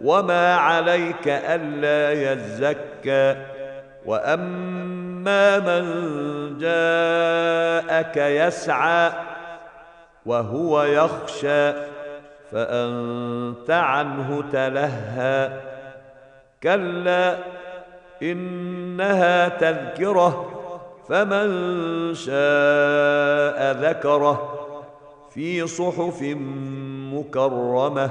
وما عليك الا يزكى واما من جاءك يسعى وهو يخشى فانت عنه تلهى كلا انها تذكره فمن شاء ذكره في صحف مكرمه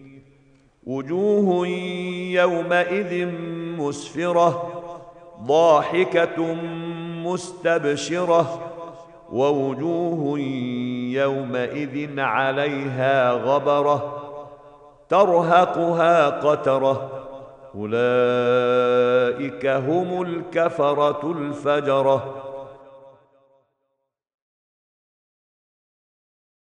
وجوه يومئذ مسفرة ضاحكة مستبشرة ووجوه يومئذ عليها غبرة ترهقها قترة. أولئك هم الكفرة الفجرة.